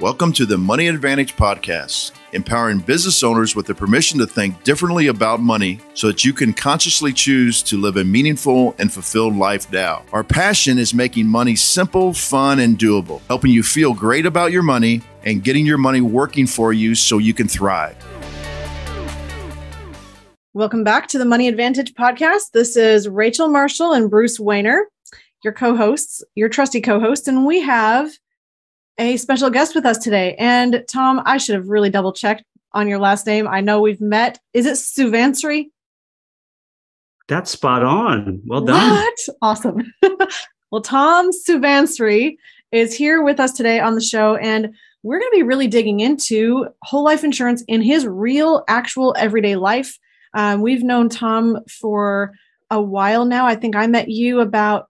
Welcome to the Money Advantage Podcast, empowering business owners with the permission to think differently about money so that you can consciously choose to live a meaningful and fulfilled life now. Our passion is making money simple, fun, and doable, helping you feel great about your money and getting your money working for you so you can thrive. Welcome back to the Money Advantage Podcast. This is Rachel Marshall and Bruce Wehner, your co hosts, your trusty co hosts, and we have a special guest with us today. And Tom, I should have really double checked on your last name. I know we've met. Is it Suvansri? That's spot on. Well done. What? Awesome. well, Tom Suvansri is here with us today on the show, and we're going to be really digging into whole life insurance in his real, actual, everyday life. Um, we've known Tom for a while now. I think I met you about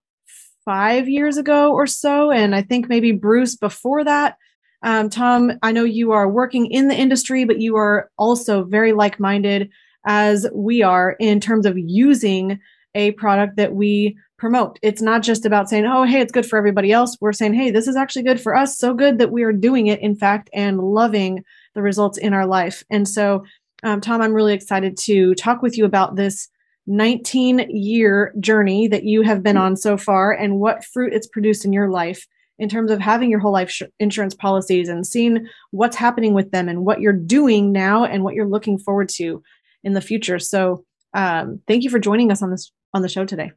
five years ago or so. And I think maybe Bruce before that. Um, Tom, I know you are working in the industry, but you are also very like minded as we are in terms of using a product that we promote. It's not just about saying, oh, hey, it's good for everybody else. We're saying, hey, this is actually good for us. So good that we are doing it, in fact, and loving the results in our life. And so, um, Tom, I'm really excited to talk with you about this 19 year journey that you have been on so far and what fruit it's produced in your life in terms of having your whole life sh- insurance policies and seeing what's happening with them and what you're doing now and what you're looking forward to in the future. So, um, thank you for joining us on this on the show today.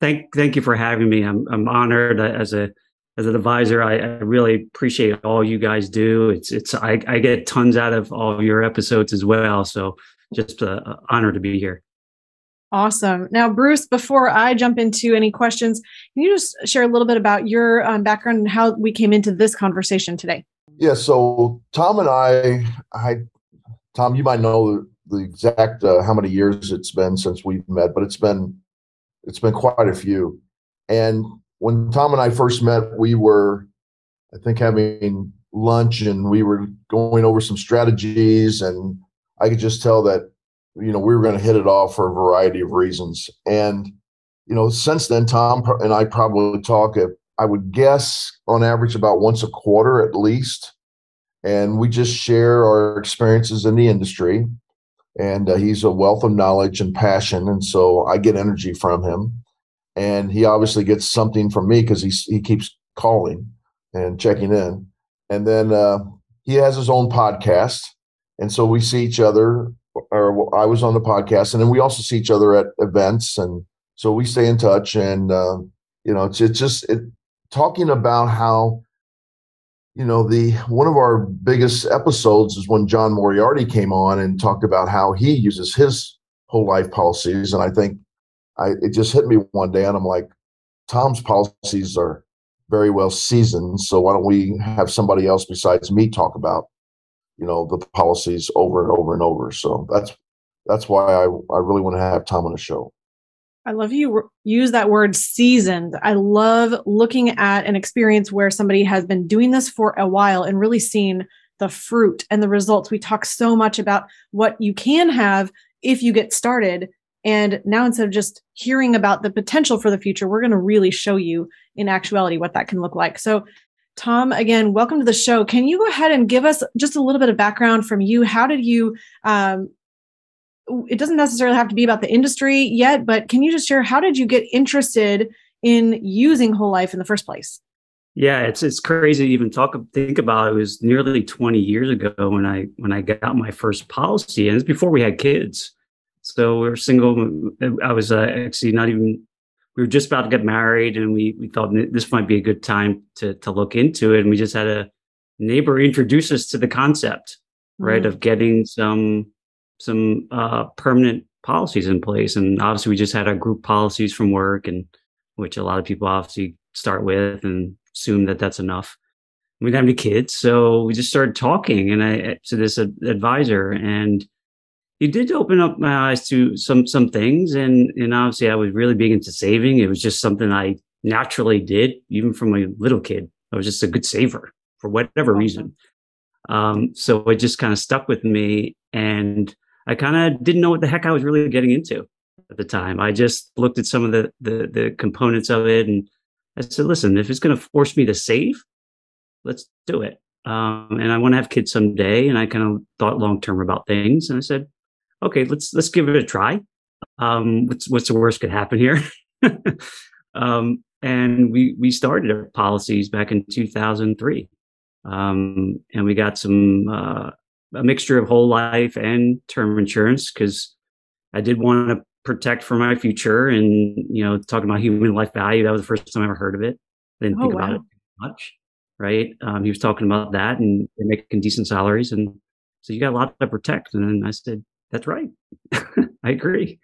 Thank thank you for having me. I'm I'm honored as a as an advisor. I, I really appreciate all you guys do. It's it's I, I get tons out of all of your episodes as well. So just an honor to be here. Awesome. Now, Bruce, before I jump into any questions, can you just share a little bit about your um, background and how we came into this conversation today? Yeah. So Tom and I, I, Tom, you might know the exact uh, how many years it's been since we've met, but it's been it's been quite a few. And when Tom and I first met, we were, I think, having lunch and we were going over some strategies and I could just tell that, you know, we were going to hit it off for a variety of reasons. And, you know, since then, Tom and I probably talk, I would guess on average about once a quarter at least. And we just share our experiences in the industry. And uh, he's a wealth of knowledge and passion. And so I get energy from him. And he obviously gets something from me because he, he keeps calling and checking in. And then uh, he has his own podcast and so we see each other or i was on the podcast and then we also see each other at events and so we stay in touch and uh, you know it's, it's just it, talking about how you know the one of our biggest episodes is when john moriarty came on and talked about how he uses his whole life policies and i think i it just hit me one day and i'm like tom's policies are very well seasoned so why don't we have somebody else besides me talk about you know the policies over and over and over. So that's that's why I I really want to have Tom on the show. I love you use that word seasoned. I love looking at an experience where somebody has been doing this for a while and really seen the fruit and the results. We talk so much about what you can have if you get started. And now instead of just hearing about the potential for the future, we're going to really show you in actuality what that can look like. So Tom, again, welcome to the show. Can you go ahead and give us just a little bit of background from you? How did you, um, it doesn't necessarily have to be about the industry yet, but can you just share how did you get interested in using whole life in the first place? Yeah, it's it's crazy to even talk think about. It was nearly 20 years ago when I when I got my first policy, and it's before we had kids. So we were single. I was uh, actually not even we were just about to get married and we, we thought this might be a good time to, to look into it. And we just had a neighbor introduce us to the concept, mm-hmm. right, of getting some, some, uh, permanent policies in place. And obviously we just had our group policies from work and which a lot of people obviously start with and assume that that's enough. We didn't have any kids. So we just started talking and I, to this advisor and you did open up my eyes to some some things and and obviously i was really big into saving it was just something i naturally did even from a little kid i was just a good saver for whatever reason um, so it just kind of stuck with me and i kind of didn't know what the heck i was really getting into at the time i just looked at some of the the, the components of it and i said listen if it's going to force me to save let's do it. Um, and I want to have kids someday. And I kind of thought long term about things. And I said, okay, let's let's give it a try. Um, what's what's the worst could happen here? um, and we we started our policies back in 2003, um, and we got some uh, a mixture of whole life and term insurance because I did want to protect for my future. And you know, talking about human life value, that was the first time I ever heard of it. I didn't oh, think wow. about it much right? Um, he was talking about that and making decent salaries. And so you got a lot to protect. And then I said, that's right. I agree.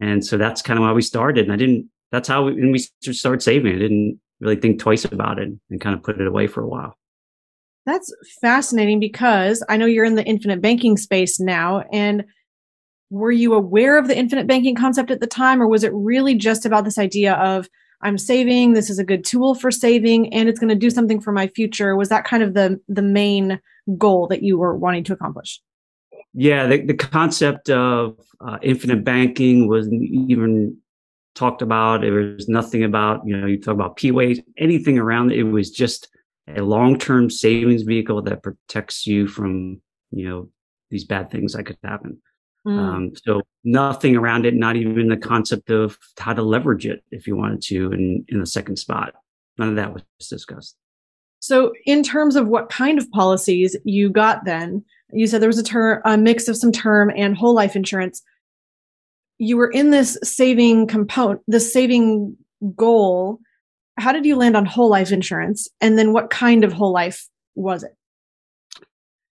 And so that's kind of why we started. And I didn't, that's how we, and we started saving. I didn't really think twice about it and kind of put it away for a while. That's fascinating because I know you're in the infinite banking space now. And were you aware of the infinite banking concept at the time, or was it really just about this idea of I'm saving. This is a good tool for saving, and it's going to do something for my future. Was that kind of the the main goal that you were wanting to accomplish? Yeah, the, the concept of uh, infinite banking wasn't even talked about. There was nothing about you know you talk about PUA, anything around it. It was just a long term savings vehicle that protects you from you know these bad things that could happen. Mm. Um, so nothing around it, not even the concept of how to leverage it if you wanted to in, in the second spot. None of that was discussed. So in terms of what kind of policies you got then, you said there was a term, a mix of some term and whole life insurance. You were in this saving component, the saving goal. How did you land on whole life insurance? And then what kind of whole life was it?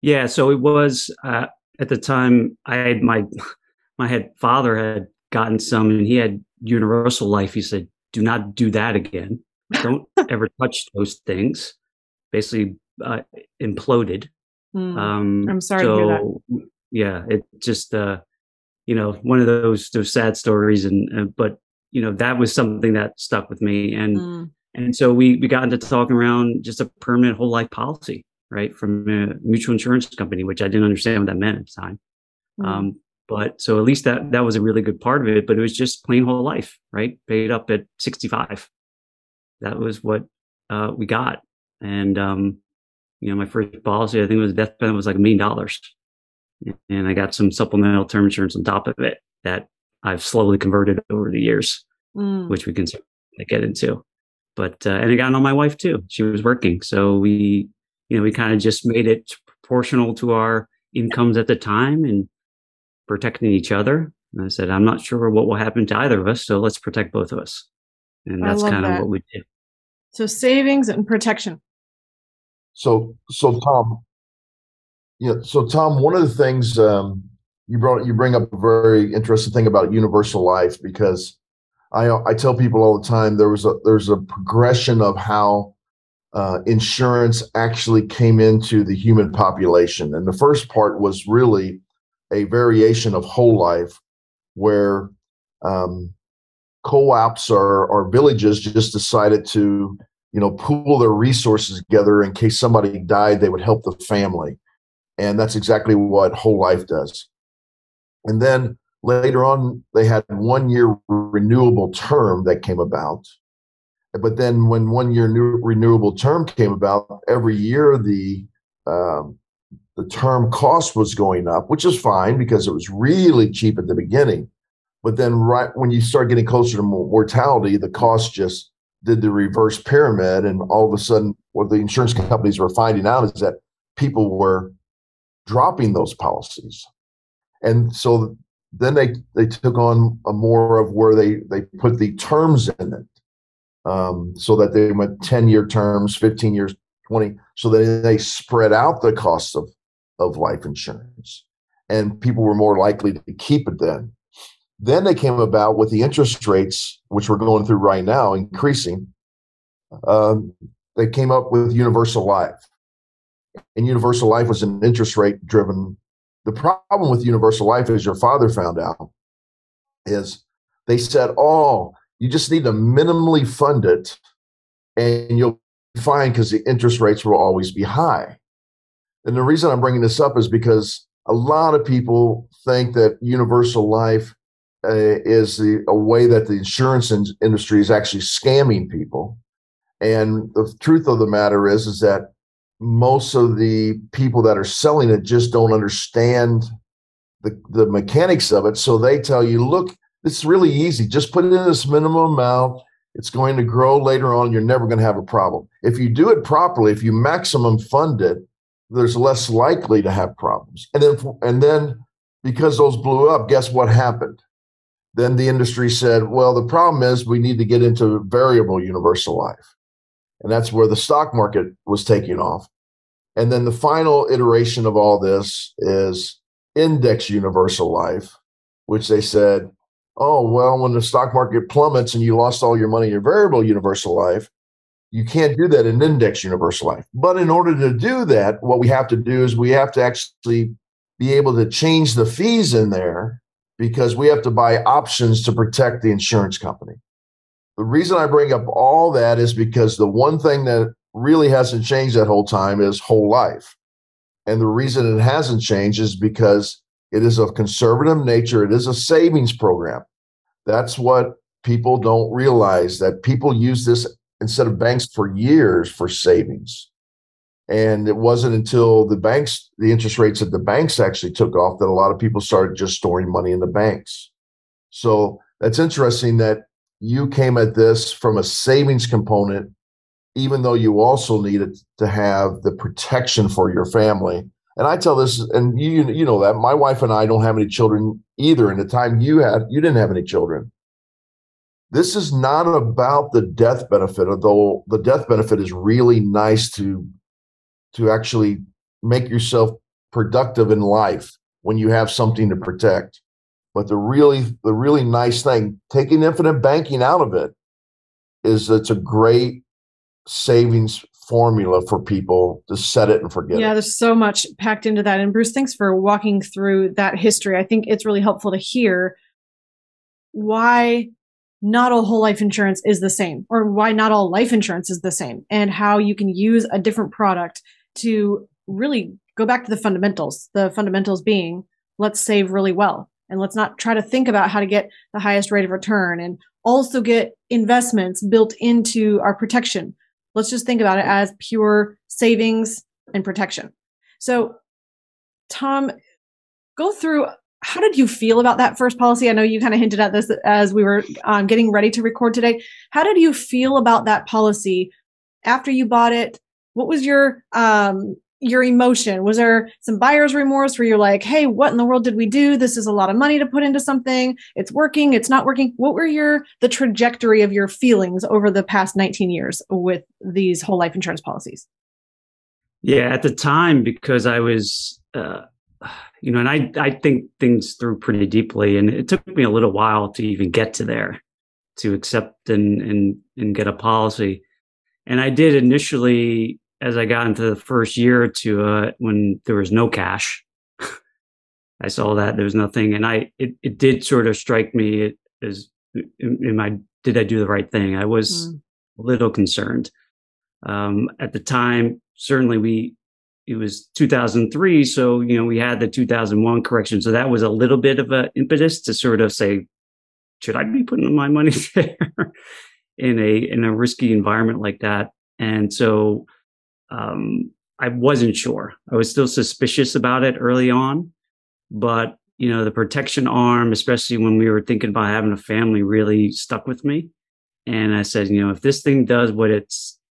Yeah, so it was uh, at the time I had my my head father had gotten some and he had universal life. He said, do not do that again. Don't ever touch those things. Basically uh, imploded. Mm, um, I'm sorry so, to hear that. Yeah, it just uh, you know one of those those sad stories, and uh, but you know that was something that stuck with me, and mm. and so we we got into talking around just a permanent whole life policy, right, from a mutual insurance company, which I didn't understand what that meant at the time. Mm. Um, but so at least that that was a really good part of it. But it was just plain whole life, right? Paid up at 65. That was what uh, we got. And um, you know, my first policy, I think it was death benefit was like a million dollars. And I got some supplemental term insurance on top of it that I've slowly converted over the years, mm. which we can get into. But uh, and I got on my wife too. She was working, so we you know, we kind of just made it proportional to our incomes at the time and protecting each other. And I said, I'm not sure what will happen to either of us, so let's protect both of us. And that's kind of what we did. So savings and protection. So, so Tom, yeah. So Tom, one of the things um, you brought, you bring up a very interesting thing about universal life because I I tell people all the time there was a there's a progression of how uh, insurance actually came into the human population. And the first part was really a variation of whole life where um, co-ops or, or villages just decided to you know pool their resources together in case somebody died they would help the family. And that's exactly what whole life does. And then later on they had one year renewable term that came about. But then when one year new renewable term came about, every year the um, the term cost was going up, which is fine because it was really cheap at the beginning. But then right when you start getting closer to mortality, the cost just did the reverse pyramid, and all of a sudden, what the insurance companies were finding out is that people were dropping those policies, and so then they they took on a more of where they they put the terms in it um, so that they went 10 year terms, 15 years, 20, so that they spread out the cost of, of life insurance. And people were more likely to keep it then. Then they came about with the interest rates, which we're going through right now, increasing. Um, they came up with universal life. And universal life was an interest rate driven. The problem with universal life, as your father found out, is they said, oh, you just need to minimally fund it and you'll be fine because the interest rates will always be high. And the reason I'm bringing this up is because a lot of people think that universal life uh, is the, a way that the insurance in- industry is actually scamming people. And the truth of the matter is, is that most of the people that are selling it just don't understand the, the mechanics of it. So they tell you, look, it's really easy. Just put in this minimum amount. It's going to grow later on. You're never going to have a problem. If you do it properly, if you maximum fund it, there's less likely to have problems. And then, and then because those blew up, guess what happened? Then the industry said, well, the problem is we need to get into variable universal life. And that's where the stock market was taking off. And then the final iteration of all this is index universal life, which they said, oh, well, when the stock market plummets and you lost all your money in variable universal life, you can't do that in index universal life. But in order to do that, what we have to do is we have to actually be able to change the fees in there because we have to buy options to protect the insurance company. The reason I bring up all that is because the one thing that really hasn't changed that whole time is whole life. And the reason it hasn't changed is because it is of conservative nature. It is a savings program. That's what people don't realize that people use this instead of banks for years for savings. And it wasn't until the banks, the interest rates at the banks actually took off that a lot of people started just storing money in the banks. So that's interesting that you came at this from a savings component even though you also needed to have the protection for your family. And I tell this, and you you know that my wife and I don't have any children either. And the time you had, you didn't have any children. This is not about the death benefit, although the death benefit is really nice to to actually make yourself productive in life when you have something to protect. But the really the really nice thing, taking infinite banking out of it, is it's a great savings formula for people to set it and forget it. yeah it. there's so much packed into that and bruce thanks for walking through that history i think it's really helpful to hear why not all whole life insurance is the same or why not all life insurance is the same and how you can use a different product to really go back to the fundamentals the fundamentals being let's save really well and let's not try to think about how to get the highest rate of return and also get investments built into our protection Let's just think about it as pure savings and protection. So, Tom, go through how did you feel about that first policy? I know you kind of hinted at this as we were um, getting ready to record today. How did you feel about that policy after you bought it? What was your um, your emotion? Was there some buyer's remorse where you're like, hey, what in the world did we do? This is a lot of money to put into something. It's working, it's not working. What were your the trajectory of your feelings over the past 19 years with these whole life insurance policies? Yeah, at the time, because I was uh, you know, and I I think things through pretty deeply, and it took me a little while to even get to there, to accept and and and get a policy. And I did initially as I got into the first year to uh, when there was no cash, I saw that there was nothing, and I it, it did sort of strike me as am I did I do the right thing? I was mm. a little concerned um, at the time. Certainly, we it was 2003, so you know we had the 2001 correction, so that was a little bit of an impetus to sort of say, should I be putting my money there in a in a risky environment like that? And so um, I wasn't sure. I was still suspicious about it early on, but you know, the protection arm, especially when we were thinking about having a family, really stuck with me. And I said, you know, if this thing does what it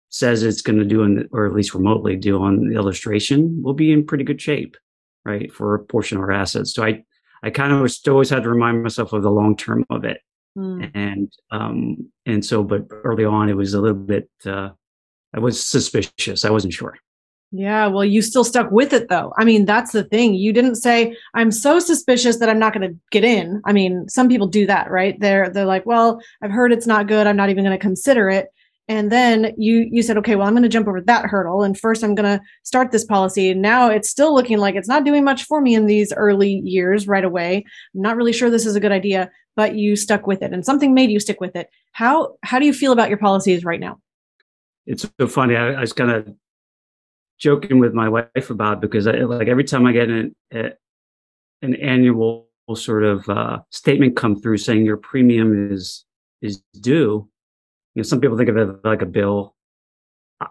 says it's going to do, in, or at least remotely do on the illustration, we'll be in pretty good shape, right, for a portion of our assets. So I, I kind of was, always had to remind myself of the long term of it. Mm. And um, and so, but early on, it was a little bit uh, I was suspicious. I wasn't sure. Yeah, well, you still stuck with it though. I mean, that's the thing. You didn't say, "I'm so suspicious that I'm not going to get in." I mean, some people do that, right? They're they're like, "Well, I've heard it's not good. I'm not even going to consider it." And then you you said, "Okay, well, I'm going to jump over that hurdle and first I'm going to start this policy." And now it's still looking like it's not doing much for me in these early years right away. I'm not really sure this is a good idea, but you stuck with it and something made you stick with it. How how do you feel about your policies right now? It's so funny. I, I was kind of joking with my wife about because I, like every time I get an, a, an annual sort of uh, statement come through saying your premium is is due, you know, some people think of it like a bill,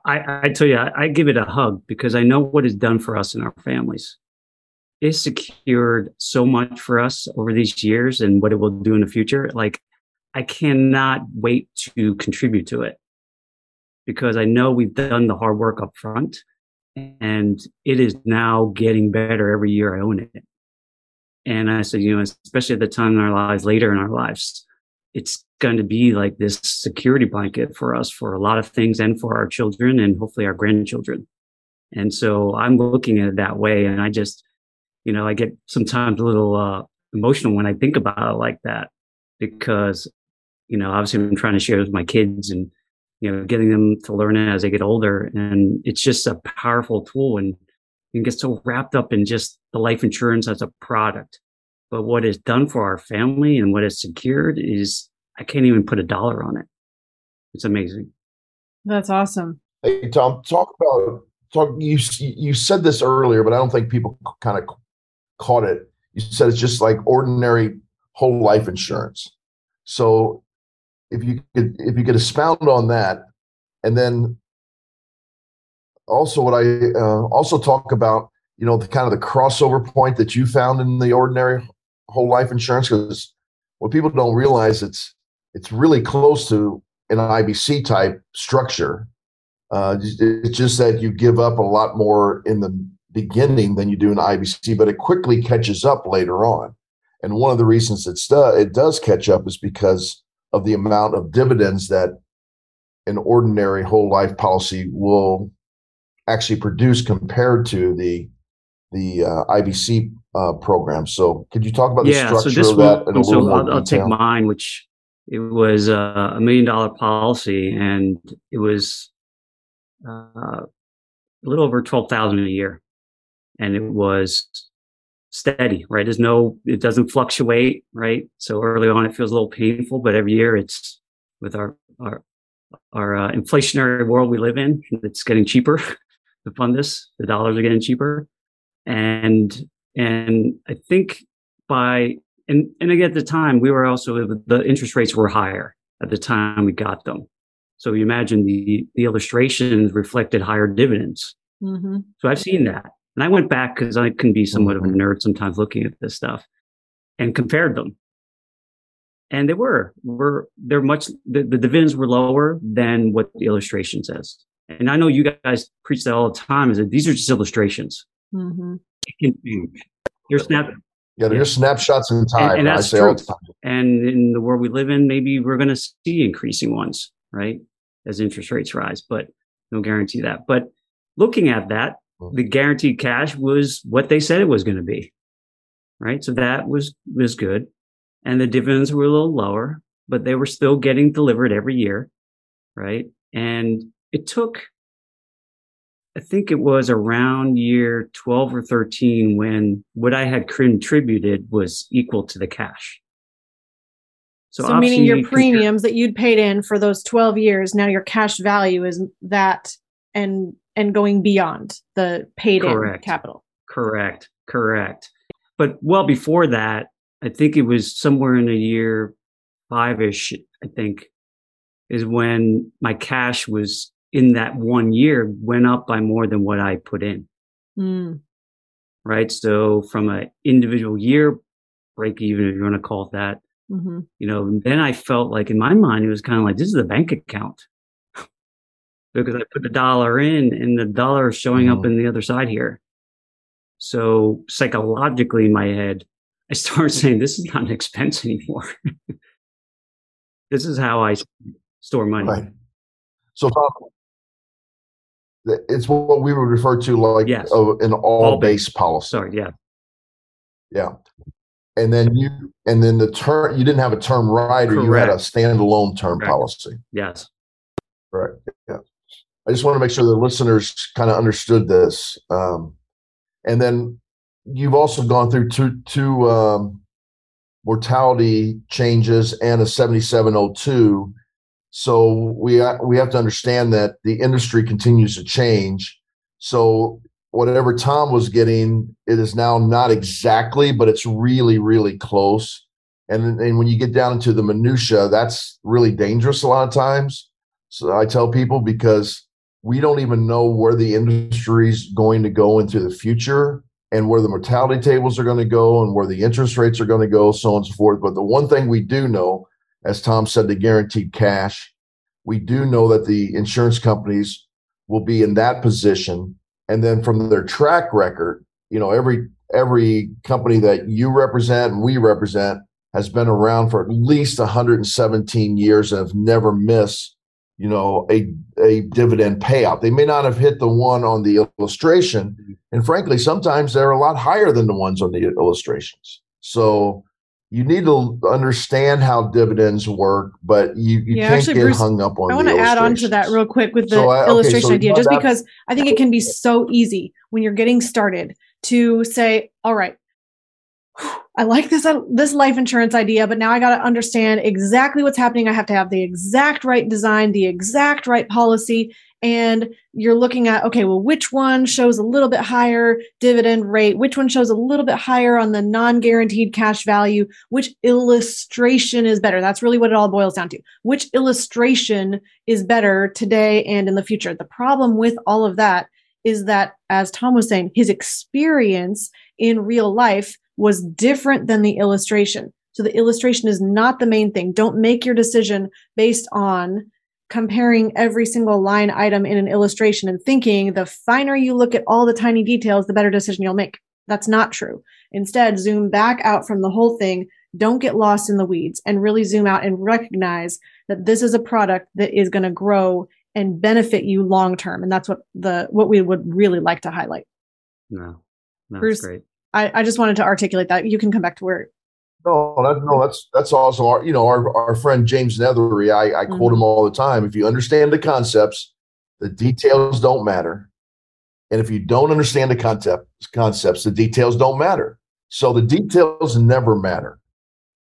I, I tell you, I, I give it a hug because I know what it's done for us and our families. It's secured so much for us over these years and what it will do in the future. Like, I cannot wait to contribute to it because I know we've done the hard work up front and it is now getting better every year I own it. And I said, you know, especially at the time in our lives, later in our lives, it's going to be like this security blanket for us for a lot of things and for our children and hopefully our grandchildren. And so I'm looking at it that way. And I just, you know, I get sometimes a little uh, emotional when I think about it like that because, you know, obviously I'm trying to share with my kids and, you know, getting them to learn it as they get older. And it's just a powerful tool and you can get so wrapped up in just the life insurance as a product. But what it's done for our family and what it's secured is I can't even put a dollar on it. It's amazing. That's awesome. Hey Tom, talk about talk. You you said this earlier, but I don't think people kind of caught it. You said it's just like ordinary whole life insurance. So if you could if you could expound on that, and then also what I uh, also talk about, you know, the kind of the crossover point that you found in the ordinary whole life insurance, because what people don't realize it's it's really close to an IBC type structure. Uh, it's just that you give up a lot more in the beginning than you do in IBC, but it quickly catches up later on. And one of the reasons it's do, it does catch up is because of the amount of dividends that an ordinary whole life policy will actually produce compared to the the uh, IBC uh, program. So, could you talk about the yeah, structure so this of that? One, so I'll, I'll take mine, which it was uh, a million dollar policy, and it was uh, a little over twelve thousand a year, and it was steady. Right, there's no, it doesn't fluctuate. Right, so early on it feels a little painful, but every year it's with our our our uh, inflationary world we live in, it's getting cheaper to fund this. The dollars are getting cheaper, and and I think by and and again at the time we were also the interest rates were higher at the time we got them. So you imagine the the illustrations reflected higher dividends. Mm-hmm. So I've seen that, and I went back because I can be somewhat of a mm-hmm. nerd sometimes looking at this stuff, and compared them. And they were were they're much the, the dividends were lower than what the illustration says. And I know you guys preach that all the time. Is that these are just illustrations. Mm-hmm. They're snap yeah, they're yeah. just snapshots in time. And, and that's true. And in the world we live in, maybe we're going to see increasing ones, right? As interest rates rise, but no guarantee that. But looking at that. The guaranteed cash was what they said it was going to be, right? So that was was good, and the dividends were a little lower, but they were still getting delivered every year, right? And it took I think it was around year 12 or 13 when what I had contributed was equal to the cash. So, so meaning your premiums that you'd paid in for those 12 years, now your cash value is that and and going beyond the paid correct, in capital. Correct. Correct. But well before that, I think it was somewhere in the year five-ish, I think, is when my cash was in that one year went up by more than what I put in. Mm. Right. So from an individual year break even, if you want to call it that, mm-hmm. you know, then I felt like in my mind, it was kind of like, this is a bank account because I put the dollar in and the dollar is showing mm. up in the other side here. So psychologically in my head, I start saying, this is not an expense anymore. this is how I store money. Right. So, Tom, it's what we would refer to like yes. a, an all, all base, base policy. Sorry, yeah, yeah. And then you, and then the term you didn't have a term rider, Correct. you had a standalone term Correct. policy. Yes. Right. Yeah. I just want to make sure the listeners kind of understood this. Um, and then you've also gone through two two um, mortality changes and a 7702 so we we have to understand that the industry continues to change. So whatever Tom was getting, it is now not exactly, but it's really really close. And and when you get down into the minutia, that's really dangerous a lot of times. So I tell people because we don't even know where the industry is going to go into the future and where the mortality tables are going to go and where the interest rates are going to go, so on and so forth. But the one thing we do know, as Tom said, the guaranteed cash, we do know that the insurance companies will be in that position. And then from their track record, you know, every every company that you represent and we represent has been around for at least 117 years and have never missed you know a a dividend payout. They may not have hit the one on the illustration and frankly sometimes they're a lot higher than the ones on the illustrations. So you need to understand how dividends work but you, you yeah, can't actually, get Bruce, hung up on i want to add on to that real quick with the so I, illustration okay, so idea just because i think it can be so easy when you're getting started to say all right I like this uh, this life insurance idea, but now I got to understand exactly what's happening. I have to have the exact right design, the exact right policy, and you're looking at okay, well, which one shows a little bit higher dividend rate? Which one shows a little bit higher on the non-guaranteed cash value? Which illustration is better? That's really what it all boils down to. Which illustration is better today and in the future? The problem with all of that is that as Tom was saying, his experience in real life was different than the illustration. So the illustration is not the main thing. Don't make your decision based on comparing every single line item in an illustration and thinking the finer you look at all the tiny details, the better decision you'll make. That's not true. Instead, zoom back out from the whole thing. Don't get lost in the weeds and really zoom out and recognize that this is a product that is going to grow and benefit you long term. And that's what the what we would really like to highlight. No, that's Bruce, great. I, I just wanted to articulate that. You can come back to where. No, that, no, that's that's awesome. Our, you know, our, our friend James Neathery, I, I mm-hmm. quote him all the time. If you understand the concepts, the details don't matter, and if you don't understand the concept concepts, the details don't matter. So the details never matter.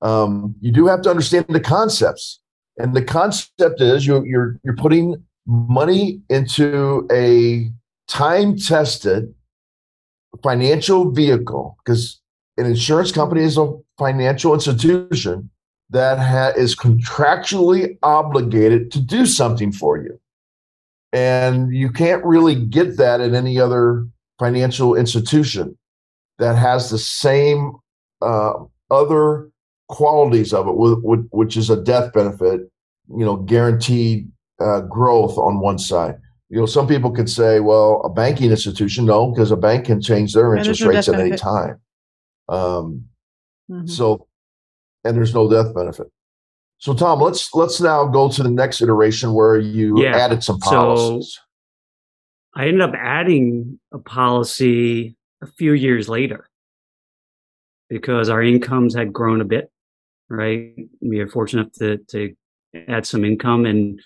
Um, you do have to understand the concepts, and the concept is you, you're you're putting money into a time tested financial vehicle because an insurance company is a financial institution that ha- is contractually obligated to do something for you. And you can't really get that in any other financial institution that has the same uh, other qualities of it, which is a death benefit, you know, guaranteed uh, growth on one side you know, some people could say, well, a banking institution, no, because a bank can change their interest rates at benefit. any time. Um, mm-hmm. So, and there's no death benefit. So, Tom, let's let's now go to the next iteration where you yeah. added some policies. So I ended up adding a policy a few years later because our incomes had grown a bit. Right, we are fortunate to to add some income and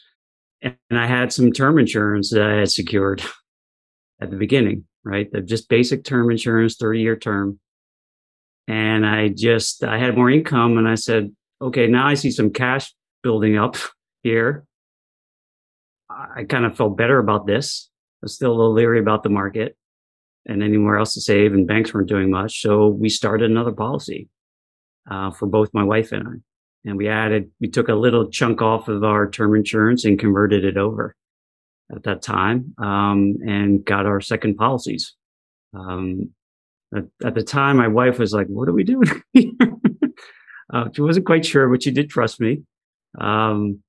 and I had some term insurance that I had secured at the beginning, right? The just basic term insurance, 30 year term. And I just, I had more income and I said, okay, now I see some cash building up here. I kind of felt better about this. I was still a little leery about the market and anywhere else to save and banks weren't doing much. So we started another policy, uh, for both my wife and I and we added, we took a little chunk off of our term insurance and converted it over at that time, um, and got our second policies. Um, at, at, the time, my wife was like, "What are we doing?" uh, she wasn't quite sure, but she did trust me. Um,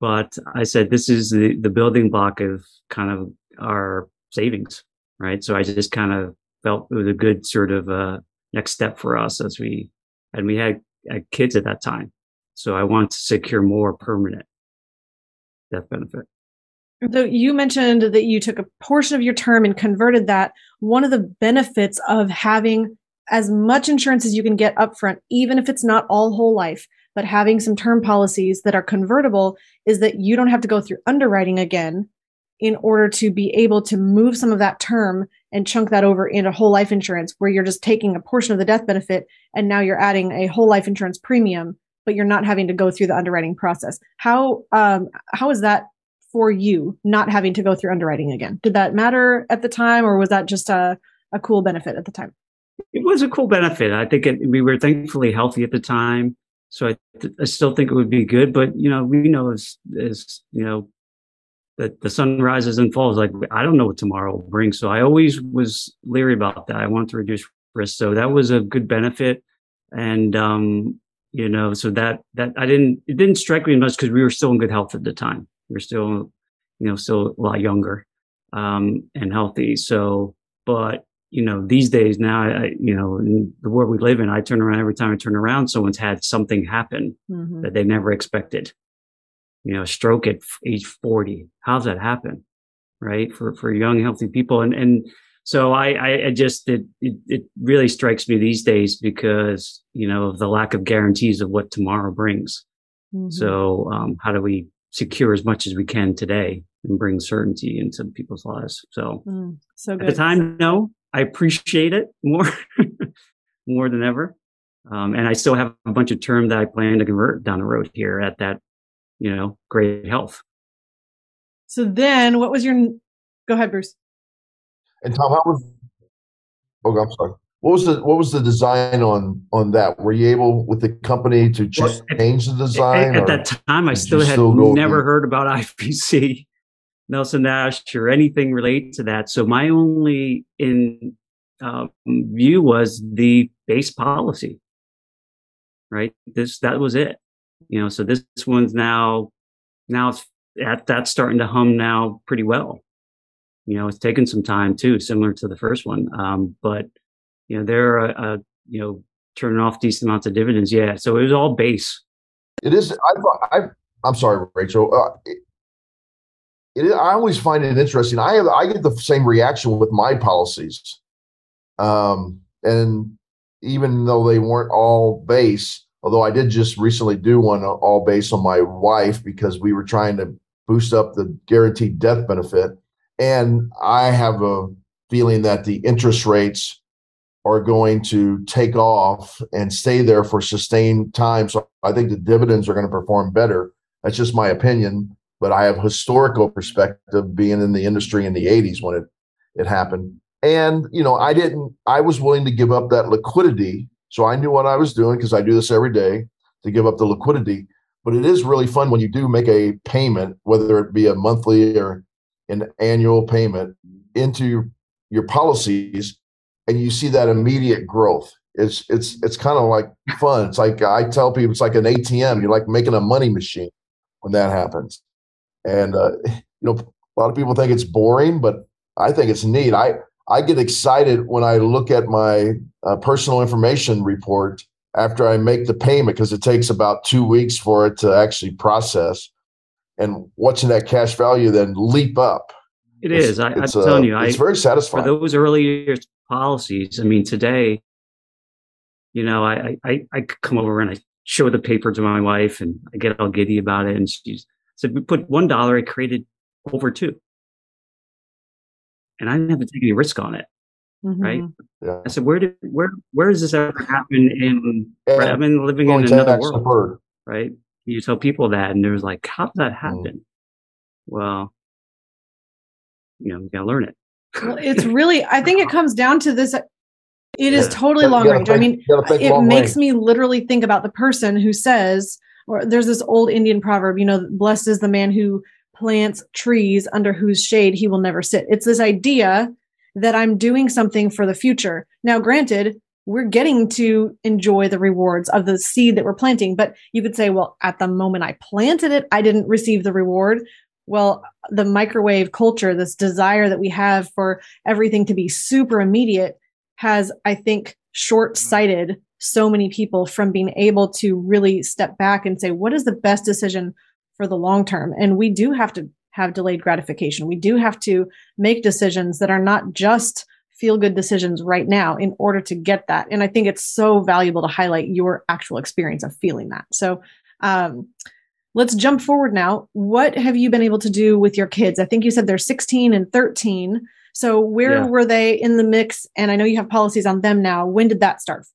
but I said, "This is the the building block of kind of our savings, right?" So I just kind of felt it was a good sort of uh, next step for us as we and we had, had kids at that time. So I want to secure more permanent death benefit. So you mentioned that you took a portion of your term and converted that. One of the benefits of having as much insurance as you can get upfront, even if it's not all whole life, but having some term policies that are convertible is that you don't have to go through underwriting again in order to be able to move some of that term and chunk that over into whole life insurance where you're just taking a portion of the death benefit and now you're adding a whole life insurance premium but you're not having to go through the underwriting process. How um, how is that for you, not having to go through underwriting again? Did that matter at the time, or was that just a a cool benefit at the time? It was a cool benefit. I think it, we were thankfully healthy at the time, so I, I still think it would be good. But you know, we know as as you know, that the sun rises and falls. Like I don't know what tomorrow will bring. So I always was leery about that. I wanted to reduce risk. So that was a good benefit. And, um, you know, so that, that I didn't, it didn't strike me much because we were still in good health at the time. We were still, you know, still a lot younger, um, and healthy. So, but, you know, these days now, I, you know, in the world we live in, I turn around every time I turn around, someone's had something happen mm-hmm. that they never expected you know, stroke at age 40. How's that happen? Right. For, for young, healthy people. And, and so I, I just, it, it, it really strikes me these days because, you know, of the lack of guarantees of what tomorrow brings. Mm-hmm. So, um, how do we secure as much as we can today and bring certainty into people's lives? So, mm, so good. at the time, no, I appreciate it more, more than ever. Um, and I still have a bunch of term that I plan to convert down the road here at that you know, great health. So then what was your, go ahead, Bruce. And Tom, how was, oh, I'm sorry. What was the what was the design on on that? Were you able with the company to change the design? At, at that time, I still had still never heard about IBC, Nelson Nash, or anything related to that. So my only in uh, view was the base policy. Right. This that was it you know so this, this one's now now it's at that's starting to hum now pretty well you know it's taken some time too similar to the first one um, but you know they're a, a, you know turning off decent amounts of dividends yeah so it was all base it is i i i'm sorry rachel uh, it, it, i always find it interesting i have i get the same reaction with my policies um and even though they weren't all base although I did just recently do one all based on my wife because we were trying to boost up the guaranteed death benefit. And I have a feeling that the interest rates are going to take off and stay there for sustained time. So I think the dividends are going to perform better. That's just my opinion. But I have historical perspective being in the industry in the 80s when it, it happened. And, you know, I didn't, I was willing to give up that liquidity so I knew what I was doing because I do this every day to give up the liquidity. But it is really fun when you do make a payment, whether it be a monthly or an annual payment into your policies, and you see that immediate growth. It's it's it's kind of like fun. It's like I tell people, it's like an ATM. You're like making a money machine when that happens. And uh, you know, a lot of people think it's boring, but I think it's neat. I I get excited when I look at my uh, personal information report after I make the payment because it takes about two weeks for it to actually process. And watching that cash value then leap up. It it's, is. I, am uh, telling you, it's I, very satisfying. For those early years policies, I mean, today, you know, I, I, I come over and I show the paper to my wife and I get all giddy about it. And she said, we put $1, I created over two and I didn't have to take any risk on it. Mm-hmm. Right. Yeah. I said, where did where where does this ever happen in? Right, I've been living in another world. Right. You tell people that, and there's like, how did that mm-hmm. happen? Mm. Well, you know, you gotta learn it. well, it's really. I think it comes down to this. It is totally long range. Think, I mean, it makes range. me literally think about the person who says, or there's this old Indian proverb, you know, blessed is the man who plants trees under whose shade he will never sit. It's this idea that I'm doing something for the future. Now, granted, we're getting to enjoy the rewards of the seed that we're planting, but you could say, well, at the moment I planted it, I didn't receive the reward. Well, the microwave culture, this desire that we have for everything to be super immediate, has, I think, short sighted so many people from being able to really step back and say, what is the best decision for the long term. And we do have to have delayed gratification. We do have to make decisions that are not just feel good decisions right now in order to get that. And I think it's so valuable to highlight your actual experience of feeling that. So, um, let's jump forward now. What have you been able to do with your kids? I think you said they're 16 and 13. So, where yeah. were they in the mix? And I know you have policies on them now. When did that start?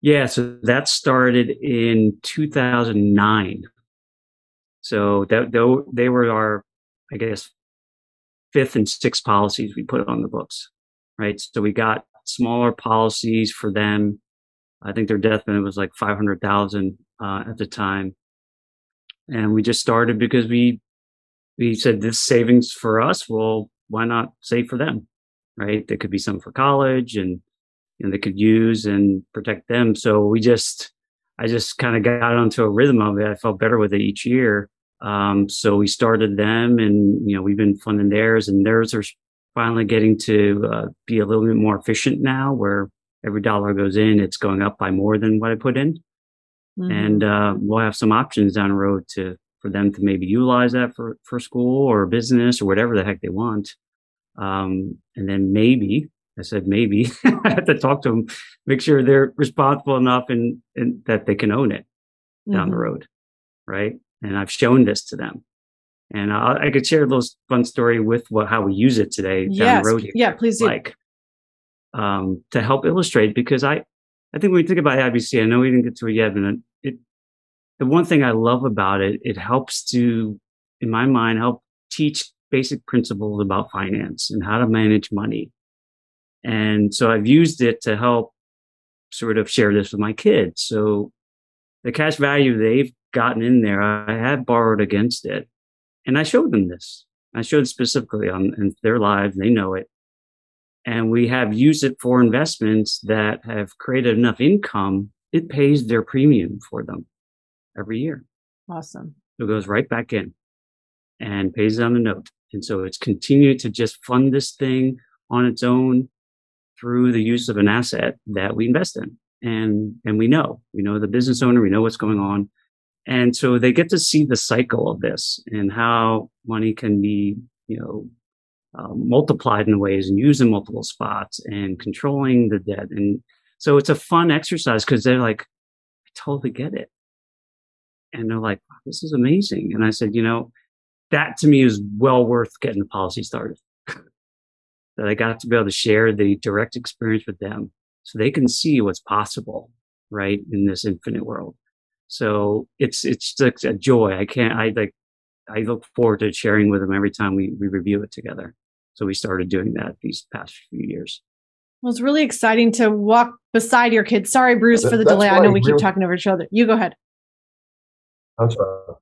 Yeah, so that started in 2009. So that though they were our, I guess, fifth and sixth policies we put on the books, right? So we got smaller policies for them. I think their death benefit was like five hundred thousand uh, at the time, and we just started because we we said this savings for us, well, why not save for them? Right. There could be some for college and, and they could use and protect them. So we just, I just kind of got onto a rhythm of it. I felt better with it each year. Um, so we started them and, you know, we've been funding theirs and theirs are finally getting to uh, be a little bit more efficient now where every dollar goes in, it's going up by more than what I put in. Mm-hmm. And uh, we'll have some options down the road to for them to maybe utilize that for, for school or business or whatever the heck they want. Um, and then maybe I said maybe I have to talk to them, make sure they're responsible enough and, and that they can own it mm-hmm. down the mm-hmm. road, right? And I've shown this to them, and I, I could share a little fun story with what how we use it today down yes. the road. Here. Yeah, please do. Like um, to help illustrate because I I think when we think about IBC, I know we didn't get to it yet, but it the one thing I love about it, it helps to, in my mind, help teach basic principles about finance and how to manage money. And so I've used it to help sort of share this with my kids. So the cash value they've gotten in there, I have borrowed against it. And I showed them this. I showed specifically on in their lives. They know it. And we have used it for investments that have created enough income. It pays their premium for them every year. Awesome. So it goes right back in and pays on the note. And so it's continued to just fund this thing on its own through the use of an asset that we invest in. And, and we know, we know the business owner, we know what's going on. And so they get to see the cycle of this and how money can be, you know, um, multiplied in ways and used in multiple spots and controlling the debt. And so it's a fun exercise because they're like, I totally get it. And they're like, this is amazing. And I said, you know, that to me is well worth getting the policy started. that I got to be able to share the direct experience with them so they can see what's possible, right, in this infinite world. So it's, it's just a joy. I can't, I like, I look forward to sharing with them every time we, we review it together. So we started doing that these past few years. Well, it's really exciting to walk beside your kids. Sorry, Bruce, for the That's delay. I know we keep talking over each other. You go ahead. That's right.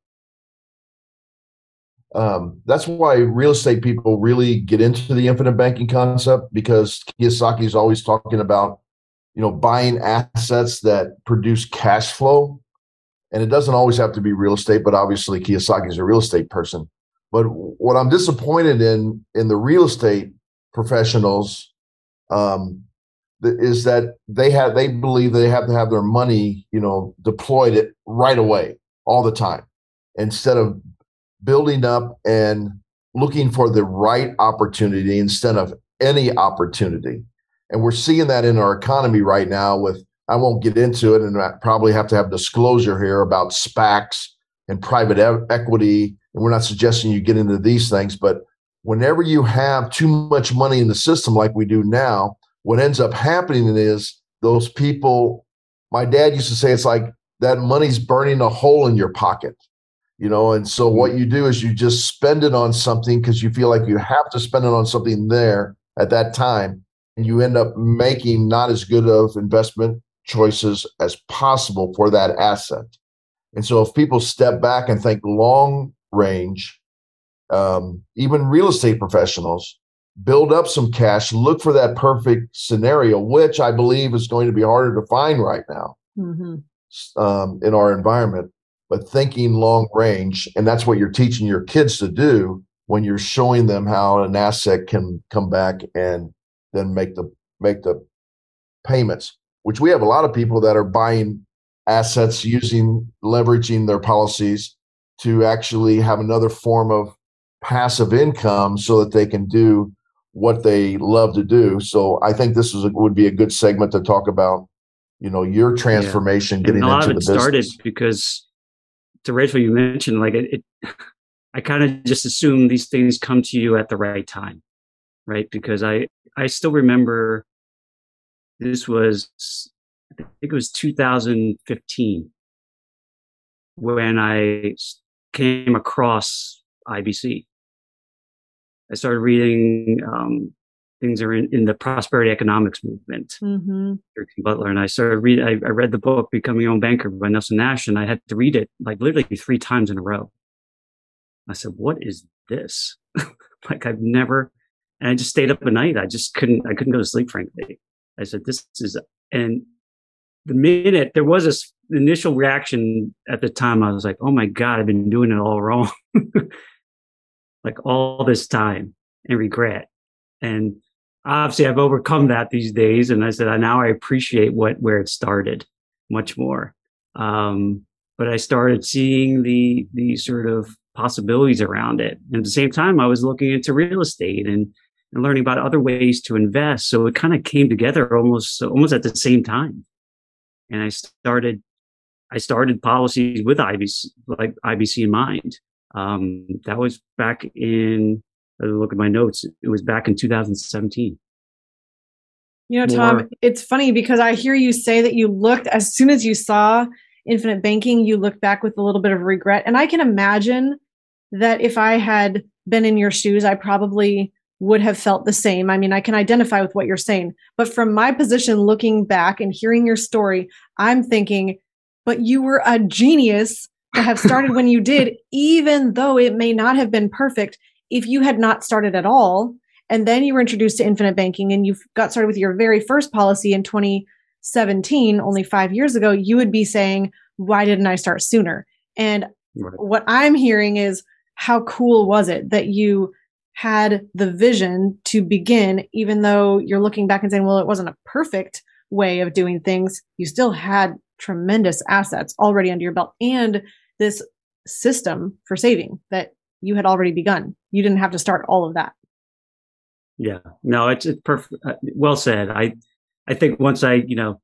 Um, that's why real estate people really get into the infinite banking concept because Kiyosaki is always talking about, you know, buying assets that produce cash flow. And it doesn't always have to be real estate, but obviously Kiyosaki is a real estate person. But what I'm disappointed in in the real estate professionals um, is that they have they believe they have to have their money, you know, deployed it right away all the time instead of building up and looking for the right opportunity instead of any opportunity. And we're seeing that in our economy right now with I won't get into it and I probably have to have disclosure here about SPACs and private e- equity. And we're not suggesting you get into these things, but whenever you have too much money in the system like we do now, what ends up happening is those people, my dad used to say it's like that money's burning a hole in your pocket you know and so what mm-hmm. you do is you just spend it on something because you feel like you have to spend it on something there at that time and you end up making not as good of investment choices as possible for that asset and so if people step back and think long range um, even real estate professionals build up some cash look for that perfect scenario which i believe is going to be harder to find right now mm-hmm um, in our environment, but thinking long range. And that's what you're teaching your kids to do when you're showing them how an asset can come back and then make the make the payments. Which we have a lot of people that are buying assets using leveraging their policies to actually have another form of passive income so that they can do what they love to do. So I think this is a, would be a good segment to talk about you know your transformation yeah. getting a lot into of it the started because to Rachel you mentioned like it, it I kind of just assume these things come to you at the right time right because I I still remember this was I think it was 2015 when I came across IBC. I started reading um, things are in, in the prosperity economics movement. Mm-hmm. Butler and I started read. I, I, read the book "Becoming Your Own Banker" by Nelson Nash, and I had to read it like literally three times in a row. I said, "What is this? like I've never, and I just stayed up at night. I just couldn't, I couldn't go to sleep, frankly. I said, this is, and the minute there was this initial reaction at the time, I was like, oh my God, I've been doing it all wrong. like all this time and regret. And obviously I've overcome that these days. And I said, now I appreciate what, where it started much more. Um, but I started seeing the, the sort of possibilities around it. And at the same time, I was looking into real estate and, and learning about other ways to invest. So it kind of came together almost, almost at the same time. And I started, I started policies with IBC, like IBC in mind. Um, that was back in, look at my notes. It was back in 2017. You know, Tom, More. it's funny because I hear you say that you looked as soon as you saw infinite banking, you looked back with a little bit of regret. And I can imagine that if I had been in your shoes, I probably would have felt the same. I mean, I can identify with what you're saying. But from my position, looking back and hearing your story, I'm thinking, but you were a genius to have started when you did, even though it may not have been perfect. If you had not started at all, and then you were introduced to infinite banking and you got started with your very first policy in 2017, only five years ago, you would be saying, Why didn't I start sooner? And right. what I'm hearing is, How cool was it that you had the vision to begin, even though you're looking back and saying, Well, it wasn't a perfect way of doing things, you still had tremendous assets already under your belt and this system for saving that you had already begun. You didn't have to start all of that. Yeah, no, it's, it's perfect. Uh, well said. I, I think once I, you know,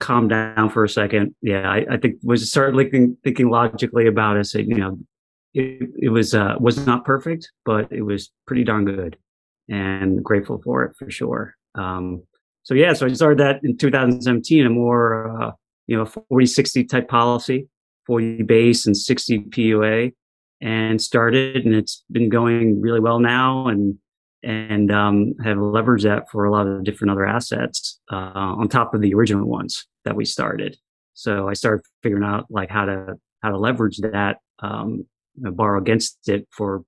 calm down for a second, yeah, I, I think was start thinking, thinking logically about it. Say, you know, it, it was, uh, was not perfect, but it was pretty darn good and grateful for it for sure. Um, so yeah, so I started that in 2017, a more, uh, you know, 40, 60 type policy, 40 base and 60 PUA and started and it's been going really well now. And, and um, have leveraged that for a lot of different other assets uh, on top of the original ones that we started. So I started figuring out like how to how to leverage that, um, borrow against it for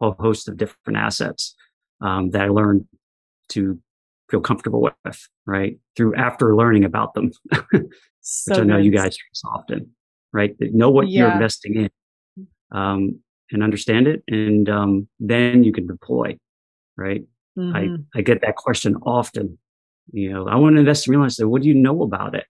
a host of different assets um, that I learned to feel comfortable with, right? Through after learning about them, so which I know you guys stress often, right? Know what yeah. you're investing in um, and understand it, and um, then you can deploy right? Mm-hmm. I, I get that question often. You know, I want to invest in real estate. What do you know about it?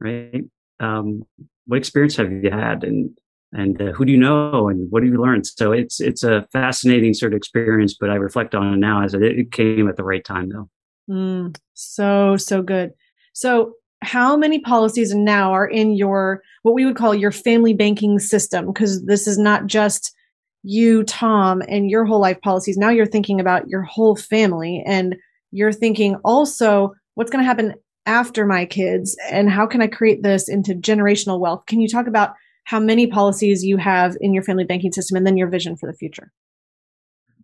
Right? Um, what experience have you had, and and uh, who do you know, and what have you learned? So it's it's a fascinating sort of experience, but I reflect on it now as it, it came at the right time, though. Mm, so so good. So how many policies now are in your what we would call your family banking system? Because this is not just you, Tom, and your whole life policies. Now you're thinking about your whole family and you're thinking also what's going to happen after my kids and how can I create this into generational wealth? Can you talk about how many policies you have in your family banking system and then your vision for the future?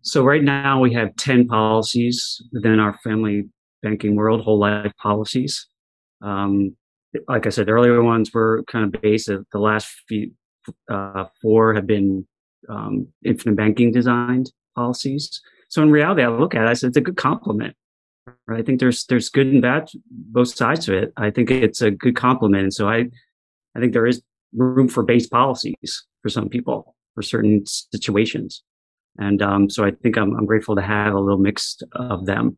So, right now we have 10 policies within our family banking world, whole life policies. Um, like I said, the earlier ones were kind of base. The last few, uh, four have been um, infinite banking designed policies. So in reality, I look at it, I said it's a good compliment. I think there's there's good and bad both sides of it. I think it's a good compliment, and so I I think there is room for base policies for some people for certain situations, and um, so I think I'm I'm grateful to have a little mix of them.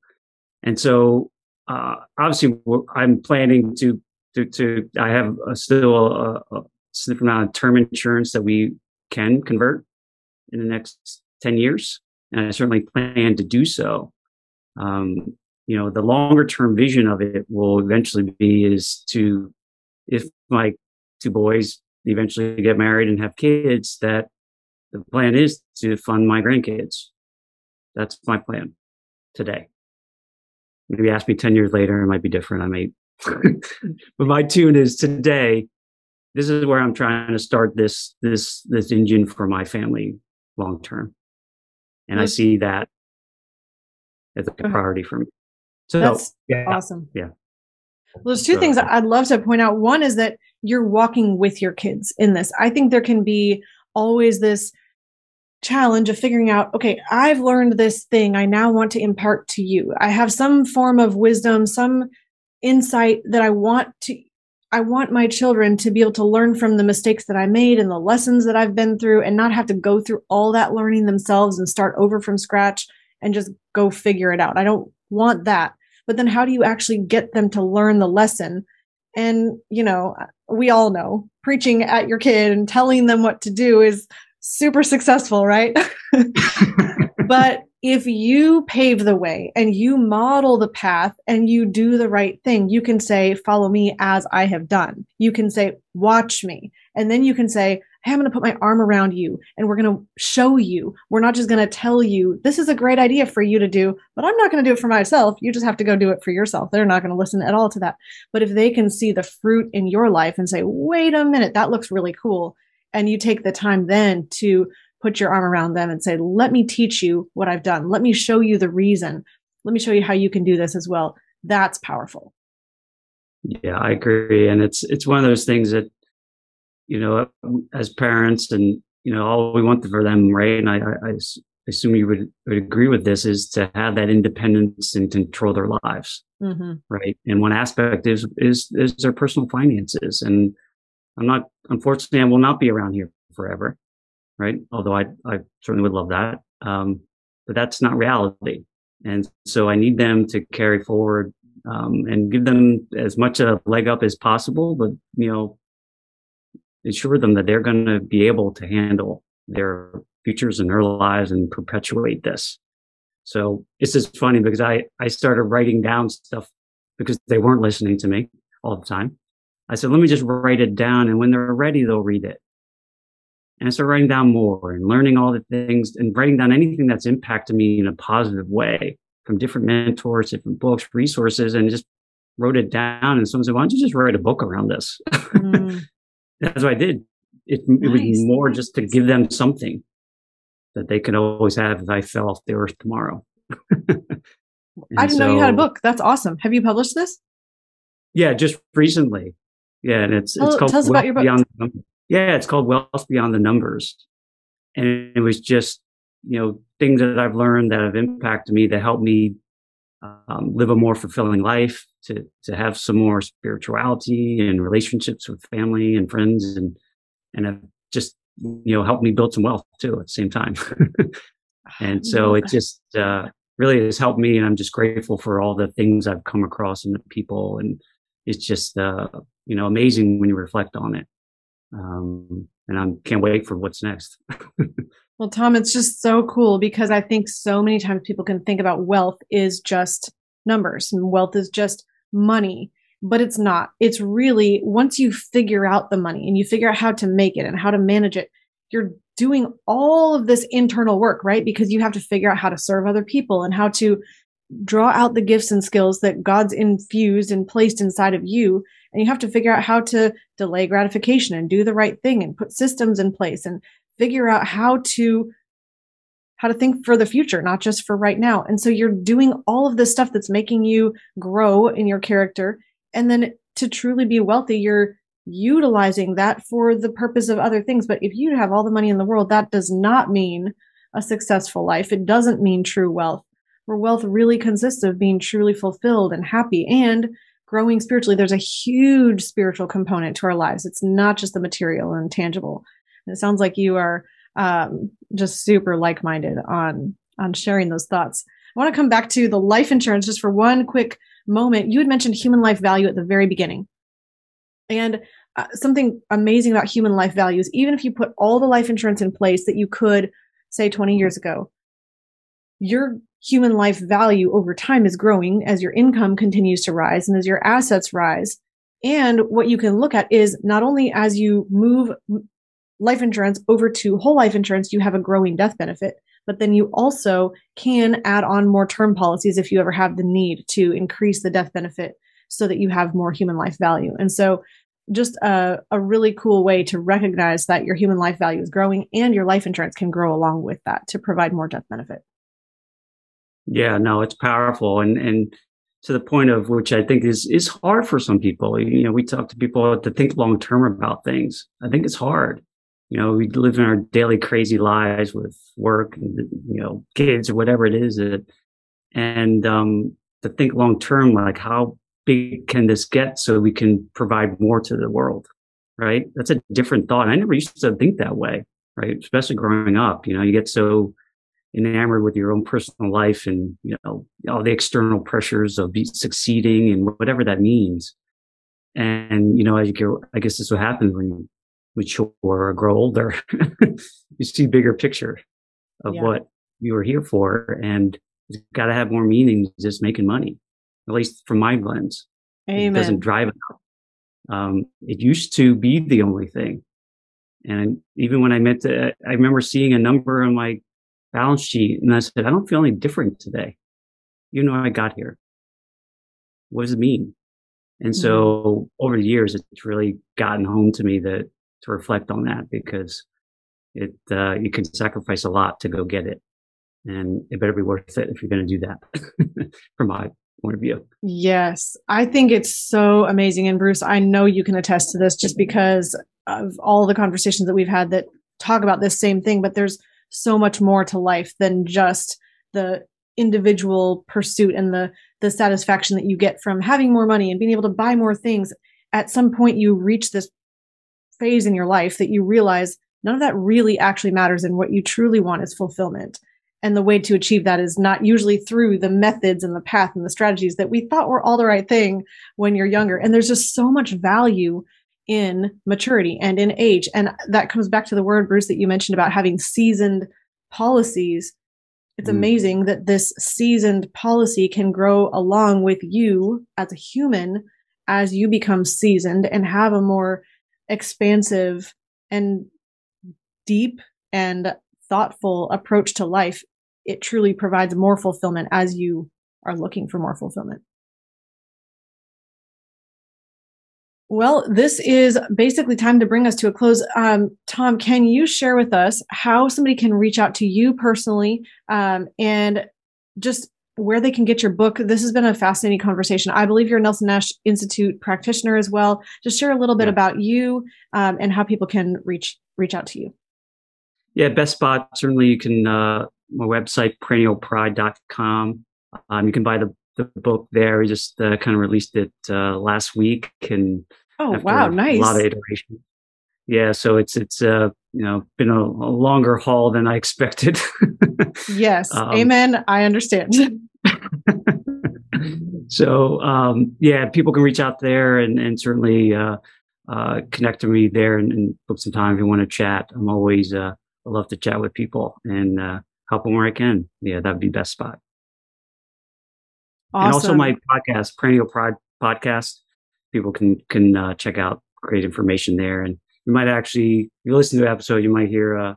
And so uh, obviously, I'm planning to to, to I have a, still a, a significant amount of term insurance that we can convert in the next 10 years. And I certainly plan to do so. Um, you know, the longer term vision of it will eventually be is to, if my two boys eventually get married and have kids, that the plan is to fund my grandkids. That's my plan today. Maybe ask me 10 years later, it might be different. I may, but my tune is today. This is where I'm trying to start this, this, this engine for my family long term. And I see that as a uh-huh. priority for me. So that's yeah, awesome. Yeah. Well, there's two so, things I'd love to point out. One is that you're walking with your kids in this. I think there can be always this challenge of figuring out okay i've learned this thing. I now want to impart to you. I have some form of wisdom some insight that i want to i want my children to be able to learn from the mistakes that i made and the lessons that i've been through and not have to go through all that learning themselves and start over from scratch and just go figure it out. I don't want that. But then how do you actually get them to learn the lesson and you know we all know preaching at your kid and telling them what to do is super successful, right? but if you pave the way and you model the path and you do the right thing, you can say, Follow me as I have done. You can say, Watch me. And then you can say, Hey, I'm going to put my arm around you and we're going to show you. We're not just going to tell you, This is a great idea for you to do, but I'm not going to do it for myself. You just have to go do it for yourself. They're not going to listen at all to that. But if they can see the fruit in your life and say, Wait a minute, that looks really cool and you take the time then to put your arm around them and say let me teach you what i've done let me show you the reason let me show you how you can do this as well that's powerful yeah i agree and it's it's one of those things that you know as parents and you know all we want for them right and i, I, I assume you would, would agree with this is to have that independence and control their lives mm-hmm. right and one aspect is is is their personal finances and I'm not, unfortunately, I will not be around here forever, right? Although I, I certainly would love that. Um, but that's not reality. And so I need them to carry forward, um, and give them as much a leg up as possible, but, you know, ensure them that they're going to be able to handle their futures and their lives and perpetuate this. So it's just funny because I, I started writing down stuff because they weren't listening to me all the time. I said, let me just write it down. And when they're ready, they'll read it. And I started writing down more and learning all the things and writing down anything that's impacted me in a positive way from different mentors, different books, resources, and just wrote it down. And someone said, why don't you just write a book around this? Mm. that's what I did. It, nice. it was more just to give them something that they could always have if I fell off the earth tomorrow. I didn't so, know you had a book. That's awesome. Have you published this? Yeah, just recently. Yeah, and it's it's called tell us about your book. Beyond the yeah, it's called Wealth Beyond the Numbers, and it was just you know things that I've learned that have impacted me that helped me um, live a more fulfilling life, to to have some more spirituality and relationships with family and friends, and and have just you know helped me build some wealth too at the same time. and so it just uh, really has helped me, and I'm just grateful for all the things I've come across and the people and it's just uh, you know amazing when you reflect on it. Um, and I can't wait for what's next. well, Tom, it's just so cool because I think so many times people can think about wealth is just numbers and wealth is just money, but it's not. It's really once you figure out the money and you figure out how to make it and how to manage it, you're doing all of this internal work, right? Because you have to figure out how to serve other people and how to draw out the gifts and skills that God's infused and placed inside of you. And you have to figure out how to delay gratification and do the right thing and put systems in place and figure out how to how to think for the future, not just for right now. And so you're doing all of this stuff that's making you grow in your character. And then to truly be wealthy, you're utilizing that for the purpose of other things. But if you have all the money in the world, that does not mean a successful life. It doesn't mean true wealth where wealth really consists of being truly fulfilled and happy and growing spiritually. There's a huge spiritual component to our lives. It's not just the material and tangible. It sounds like you are um, just super like-minded on on sharing those thoughts. I want to come back to the life insurance just for one quick moment. You had mentioned human life value at the very beginning. And uh, something amazing about human life values, even if you put all the life insurance in place that you could say 20 years ago, your human life value over time is growing as your income continues to rise and as your assets rise. And what you can look at is not only as you move life insurance over to whole life insurance, you have a growing death benefit, but then you also can add on more term policies if you ever have the need to increase the death benefit so that you have more human life value. And so just a, a really cool way to recognize that your human life value is growing and your life insurance can grow along with that to provide more death benefit. Yeah, no, it's powerful and and to the point of which I think is is hard for some people. You know, we talk to people to think long term about things. I think it's hard. You know, we live in our daily crazy lives with work and, you know, kids or whatever it is. That, and um, to think long term, like how big can this get so we can provide more to the world? Right. That's a different thought. I never used to think that way. Right. Especially growing up, you know, you get so enamored with your own personal life and, you know, all the external pressures of succeeding and whatever that means. And, you know, as you go, I guess this will happen when you mature or grow older, you see bigger picture of yeah. what you were here for. And it's got to have more meaning than just making money, at least from my lens. Amen. It doesn't drive it Um, it used to be the only thing. And even when I met, to, I remember seeing a number on my balance sheet and I said, I don't feel any different today. You know, I got here. What does it mean? And mm-hmm. so over the years, it's really gotten home to me that to reflect on that because it uh, you can sacrifice a lot to go get it, and it better be worth it if you're going to do that. from my point of view. Yes, I think it's so amazing, and Bruce, I know you can attest to this just because of all the conversations that we've had that talk about this same thing. But there's so much more to life than just the individual pursuit and the the satisfaction that you get from having more money and being able to buy more things at some point you reach this phase in your life that you realize none of that really actually matters and what you truly want is fulfillment. And the way to achieve that is not usually through the methods and the path and the strategies that we thought were all the right thing when you're younger. And there's just so much value in maturity and in age. And that comes back to the word bruce that you mentioned about having seasoned policies. It's mm. amazing that this seasoned policy can grow along with you as a human as you become seasoned and have a more expansive and deep and thoughtful approach to life, it truly provides more fulfillment as you are looking for more fulfillment. Well, this is basically time to bring us to a close. Um, Tom, can you share with us how somebody can reach out to you personally um, and just where they can get your book. This has been a fascinating conversation. I believe you're a Nelson Nash Institute practitioner as well. Just share a little bit yeah. about you um, and how people can reach reach out to you. Yeah, best spot certainly you can uh, my website perennialpride.com. Um, you can buy the the book there. We just uh, kind of released it uh, last week, and oh wow, nice, a lot of iteration. Yeah, so it's it's uh you know been a, a longer haul than I expected. yes, um, amen. I understand. so um, yeah, people can reach out there and, and certainly uh, uh, connect to me there and, and, book some time if you want to chat. I'm always uh, I love to chat with people and uh, help them where I can. Yeah, that'd be best spot. Awesome. And also my podcast, Perennial Pride Podcast. People can can uh, check out great information there, and you might actually, if you listen to the episode, you might hear uh,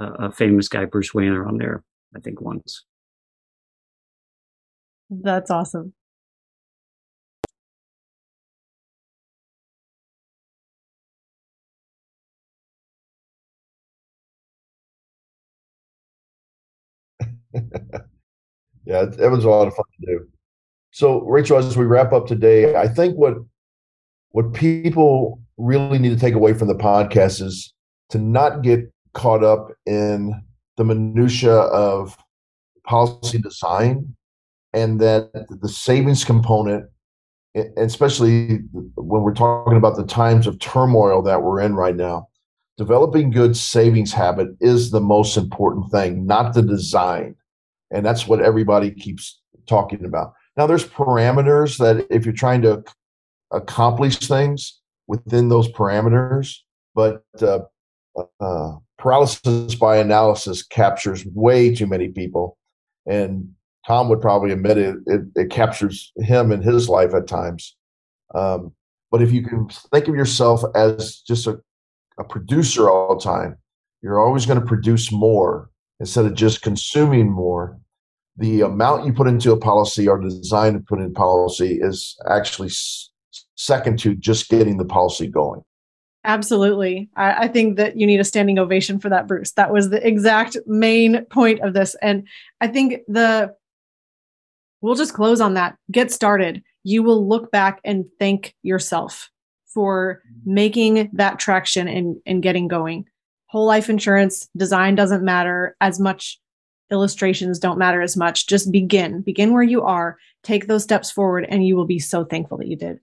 a, a famous guy, Bruce Wehner, on there. I think once. That's awesome. yeah, it was a lot of fun to do. So, Rachel, as we wrap up today, I think what what people really need to take away from the podcast is to not get caught up in the minutia of policy design and that the savings component especially when we're talking about the times of turmoil that we're in right now developing good savings habit is the most important thing not the design. And that's what everybody keeps talking about. Now there's parameters that if you're trying to accomplish things within those parameters but uh, uh, paralysis by analysis captures way too many people and Tom would probably admit it, it, it captures him in his life at times. Um, but if you can think of yourself as just a, a producer all the time, you're always going to produce more instead of just consuming more. The amount you put into a policy or design to put in policy is actually second to just getting the policy going. Absolutely. I, I, think that you need a standing ovation for that, Bruce. That was the exact main point of this. And I think the we'll just close on that. Get started. You will look back and thank yourself for making that traction and, and getting going. whole life insurance design doesn't matter as much illustrations don't matter as much just begin begin where you are take those steps forward and you will be so thankful that you did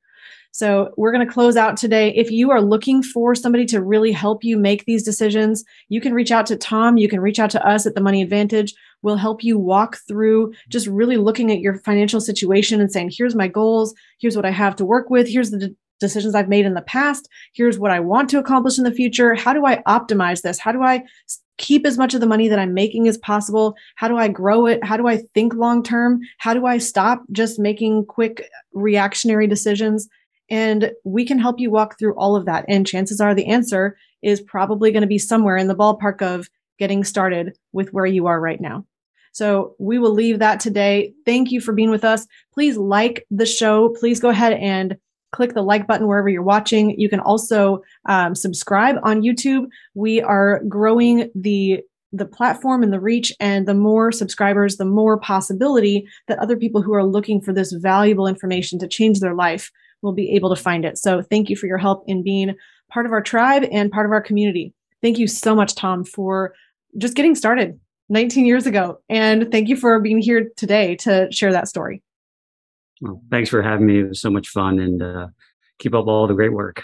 so we're going to close out today. If you are looking for somebody to really help you make these decisions, you can reach out to Tom. You can reach out to us at the Money Advantage. We'll help you walk through just really looking at your financial situation and saying, here's my goals. Here's what I have to work with. Here's the decisions I've made in the past. Here's what I want to accomplish in the future. How do I optimize this? How do I keep as much of the money that I'm making as possible? How do I grow it? How do I think long term? How do I stop just making quick reactionary decisions? And we can help you walk through all of that. And chances are the answer is probably going to be somewhere in the ballpark of getting started with where you are right now. So we will leave that today. Thank you for being with us. Please like the show. Please go ahead and click the like button wherever you're watching. You can also um, subscribe on YouTube. We are growing the the platform and the reach and the more subscribers the more possibility that other people who are looking for this valuable information to change their life will be able to find it so thank you for your help in being part of our tribe and part of our community thank you so much tom for just getting started 19 years ago and thank you for being here today to share that story well, thanks for having me. It was so much fun and uh, keep up all the great work.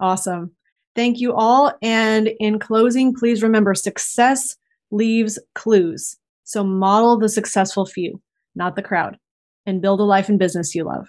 Awesome. Thank you all. And in closing, please remember success leaves clues. So model the successful few, not the crowd, and build a life and business you love.